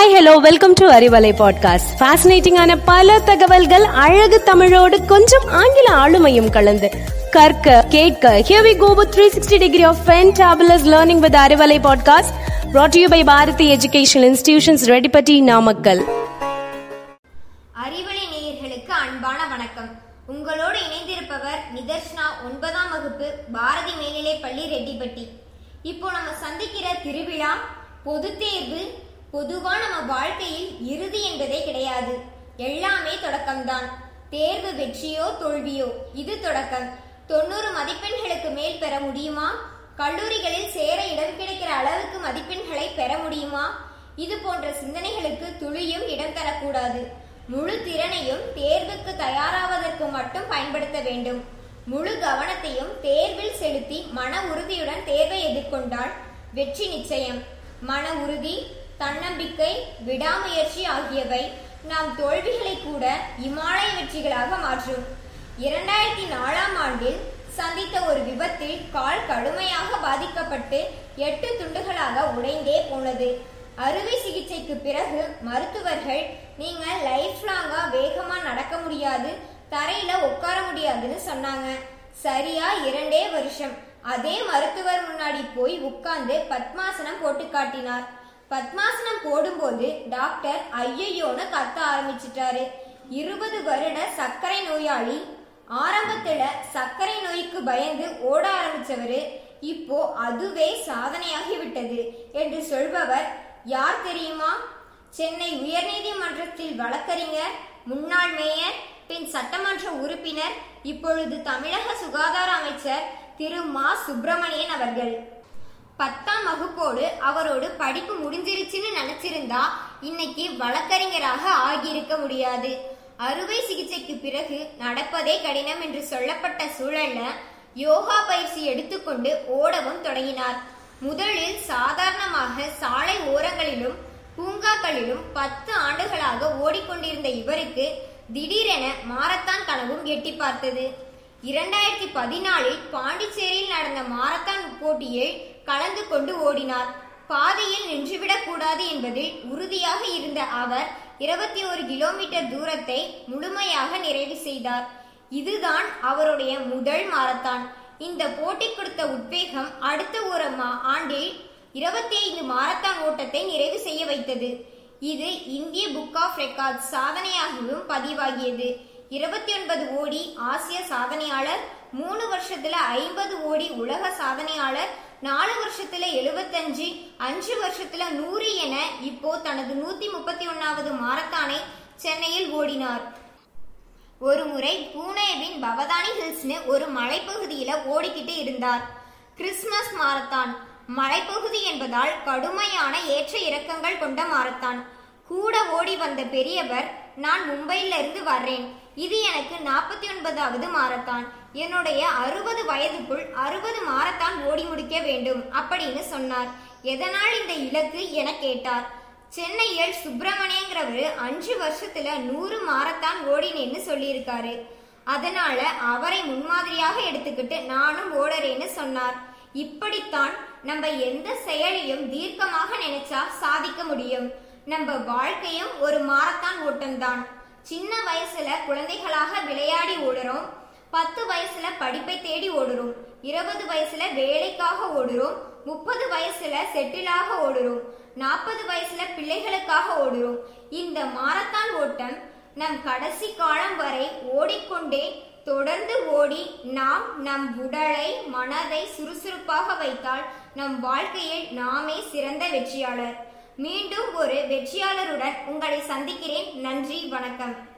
Hi hello welcome to Arivalai podcast ஃபேசினேட்டிங்கான பல தகவல்கள் அழகு தமிழோடு கொஞ்சம் ஆங்கில ஆளுமையும் கலந்து. கற்க கேட்க here we go with 360 degree of fantabulous learning with Arivalai podcast brought to you by Bharathi educational institutions Reddipatti Namakkal Arivalai நேயர்களுக்கு அன்பான வணக்கம். உங்களோடு இணைந்திருப்பவர் நிதர்ஷ்னா ஒன்பதாம் வகுப்பு பாரதி மேல்நிலைப் பள்ளி ரெட்டிப்பட்டி. இப்போ நம்ம சந்திக்கிற திருவிழா பொது தேர்வு பொதுவா நம்ம வாழ்க்கையில் இறுதி என்பதே கிடையாது. எல்லாமே தொடக்கம்தான். தேர்வு வெற்றியோ தோல்வியோ இது தொடக்கம். தொண்ணூறு மதிப்பெண்களுக்கு மேல் பெற முடியுமா? கல்லூரிகளில் சேர இடம் கிடைக்கிற அளவுக்கு மதிப்பெண்களை பெற முடியுமா? இது போன்ற சிந்தனைகளுக்கு துளியும் இடம் தரக்கூடாது. முழு திறனையும் தேர்வுக்கு தயாராவதற்கு மட்டும் பயன்படுத்த வேண்டும். முழு கவனத்தையும் தேர்வில் செலுத்தி மன உறுதியுடன் தேர்வை எதிர்கொண்டால் வெற்றி நிச்சயம். மன உறுதி தன்னம்பிக்கை விடாமுயற்சி ஆகியவை நாம் தோல்விகளை கூட இமாலய வெற்றிகளாக மாற்றும். இரண்டாயிரத்தி நாலாம் ஆண்டில் சந்தித்த ஒரு விபத்தில் கால் கடுமையாக பாதிக்கப்பட்டு எட்டு துண்டுகளாக உடைந்தே போனது. அறுவை சிகிச்சைக்கு பிறகு மருத்துவர்கள் நீங்க லைஃப் லாங்கா வேகமா நடக்க முடியாது தரையில உட்கார முடியாதுன்னு சொன்னாங்க. சரியா இரண்டே வருஷம் அதே மருத்துவர் முன்னாடி போய் உட்கார்ந்து பத்மாசனம் போட்டு காட்டினார். பத்மாசனம் போடும்போது டாக்டர் ஐயையோன்னு கத்த ஆரம்பிச்சிட்டாரு. இருபது வருட சர்க்கரை நோயாளி ஆரம்பத்துல சர்க்கரை நோய்க்கு பயந்து ஓட ஆரம்பிச்சவரு இப்போ அதுவே சாதனையாகி விட்டது என்று சொல்பவர் யார் தெரியுமா? சென்னை உயர்நீதிமன்றத்தில் வழக்கறிஞர் முன்னாள் மேயர் பின் சட்டமன்ற உறுப்பினர் இப்பொழுது தமிழக சுகாதார அமைச்சர் திரு மா சுப்பிரமணியன் அவர்கள். பத்தாம் வகுப்போடு அவரோடு படிப்பு முடிஞ்சிருச்சுன்னு நினைச்சிருந்தா இன்னைக்கு வழக்கறிஞராக ஆகியிருக்க முடியாது. அறுவை சிகிச்சைக்கு பிறகு நடப்பதே கடினம் என்று சொல்லப்பட்ட சூழல்ல யோகா பயிற்சி எடுத்துக்கொண்டு ஓடவும் தொடங்கினார். முதலில் சாதாரணமாக சாலை ஓரங்களிலும் பூங்காக்களிலும் பத்து ஆண்டுகளாக ஓடிக்கொண்டிருந்த இவருக்கு திடீரென மாரத்தான் கனவும் எட்டி பார்த்தது. இரண்டாயிரத்தி பதினாலில் பாண்டிச்சேரியில் நடந்த மாரத்தான் போட்டியில் கலந்து கொண்டு ஓடினார். பாதையில் நின்றுவிடக் கூடாது என்பதில் உறுதியாக இருந்த அவர் இருபத்தி ஒரு கிலோமீட்டர் தூரத்தை முழுமையாக நிறைவு செய்தார். இதுதான் அவருடைய முதல் மாரத்தான். இந்த போட்டி கொடுத்த உத்வேகம் அடுத்த ஒரு மா- ஆண்டில் இருபத்தி ஐந்து மாரத்தான் ஓட்டத்தை நிறைவு செய்ய வைத்தது. இது இந்திய புக் ஆஃப் ரெக்கார்ட் சாதனையாகவும் பதிவாகியது. இருபத்தி ஒன்பது ஓடி ஆசிய சாதனையாளர் மூணு வருஷத்துல ஐம்பது ஓடி உலக சாதனையாளர் நாலு வருஷத்துல எழுபத்தஞ்சு அஞ்சு வருஷத்துல நூறு என இப்போ தனது நூத்தி முப்பத்தி ஒன்னாவது மாரத்தானை சென்னையில் ஓடினார். ஒரு முறை பூனேவின் பவதானி ஹில்ஸ்னு ஒரு மலைப்பகுதியில ஓடிக்கிட்டு இருந்தார். Christmas marathon. மலைப்பகுதி என்பதால் கடுமையான ஏற்ற இறக்கங்கள் கொண்ட மாரத்தான். கூட ஓடி வந்த பெரியவர் நான் மும்பையில இருந்து வர்றேன். இது எனக்கு நாற்பத்தி ஒன்பதாவது மாரத்தான். என்னுடைய அறுபது வயதுக்குள் அறுபது மாரத்தான் ஓடி முடிக்க வேண்டும் அப்படின்னு சொன்னார். எதனால் இந்த இலக்கு என கேட்டார். சென்னையில் சுப்பிரமணியங்கிறவரு அஞ்சு வருஷத்துல நூறு மாரத்தான் ஓடினேன்னு சொல்லியிருக்காரு. அதனால அவரை முன்மாதிரியாக எடுத்துக்கிட்டு நானும் ஓடறேன்னு சொன்னார். இப்படித்தான் நம்ம எந்த செயலையும் தீர்க்கமாக நினைச்சா சாதிக்க முடியும். நம்ம வாழ்க்கையும் ஒரு மாரத்தான் ஓட்டம்தான். சின்ன வயசுல குழந்தைகளாக விளையாடி ஓடுறோம். பத்து வயசுல படிப்பை தேடி ஓடுறோம். இருபது வயசுல வேலைக்காக ஓடுறோம். முப்பது வயசுல செட்டிலாக ஓடுறோம். நாற்பது வயசுல பிள்ளைகளுக்காக ஓடுறோம். இந்த மாரத்தான் ஓட்டம் நம் கடைசி காலம் வரை ஓடிக்கொண்டே தொடர்ந்து ஓடி நாம் நம் உடலை மனதை சுறுசுறுப்பாக வைத்தால் நம் வாழ்க்கையில் நாமே சிறந்த வெற்றியாளர். மீண்டும் ஒரு வெற்றியாளருடன் உங்களை சந்திக்கிறேன். நன்றி வணக்கம்.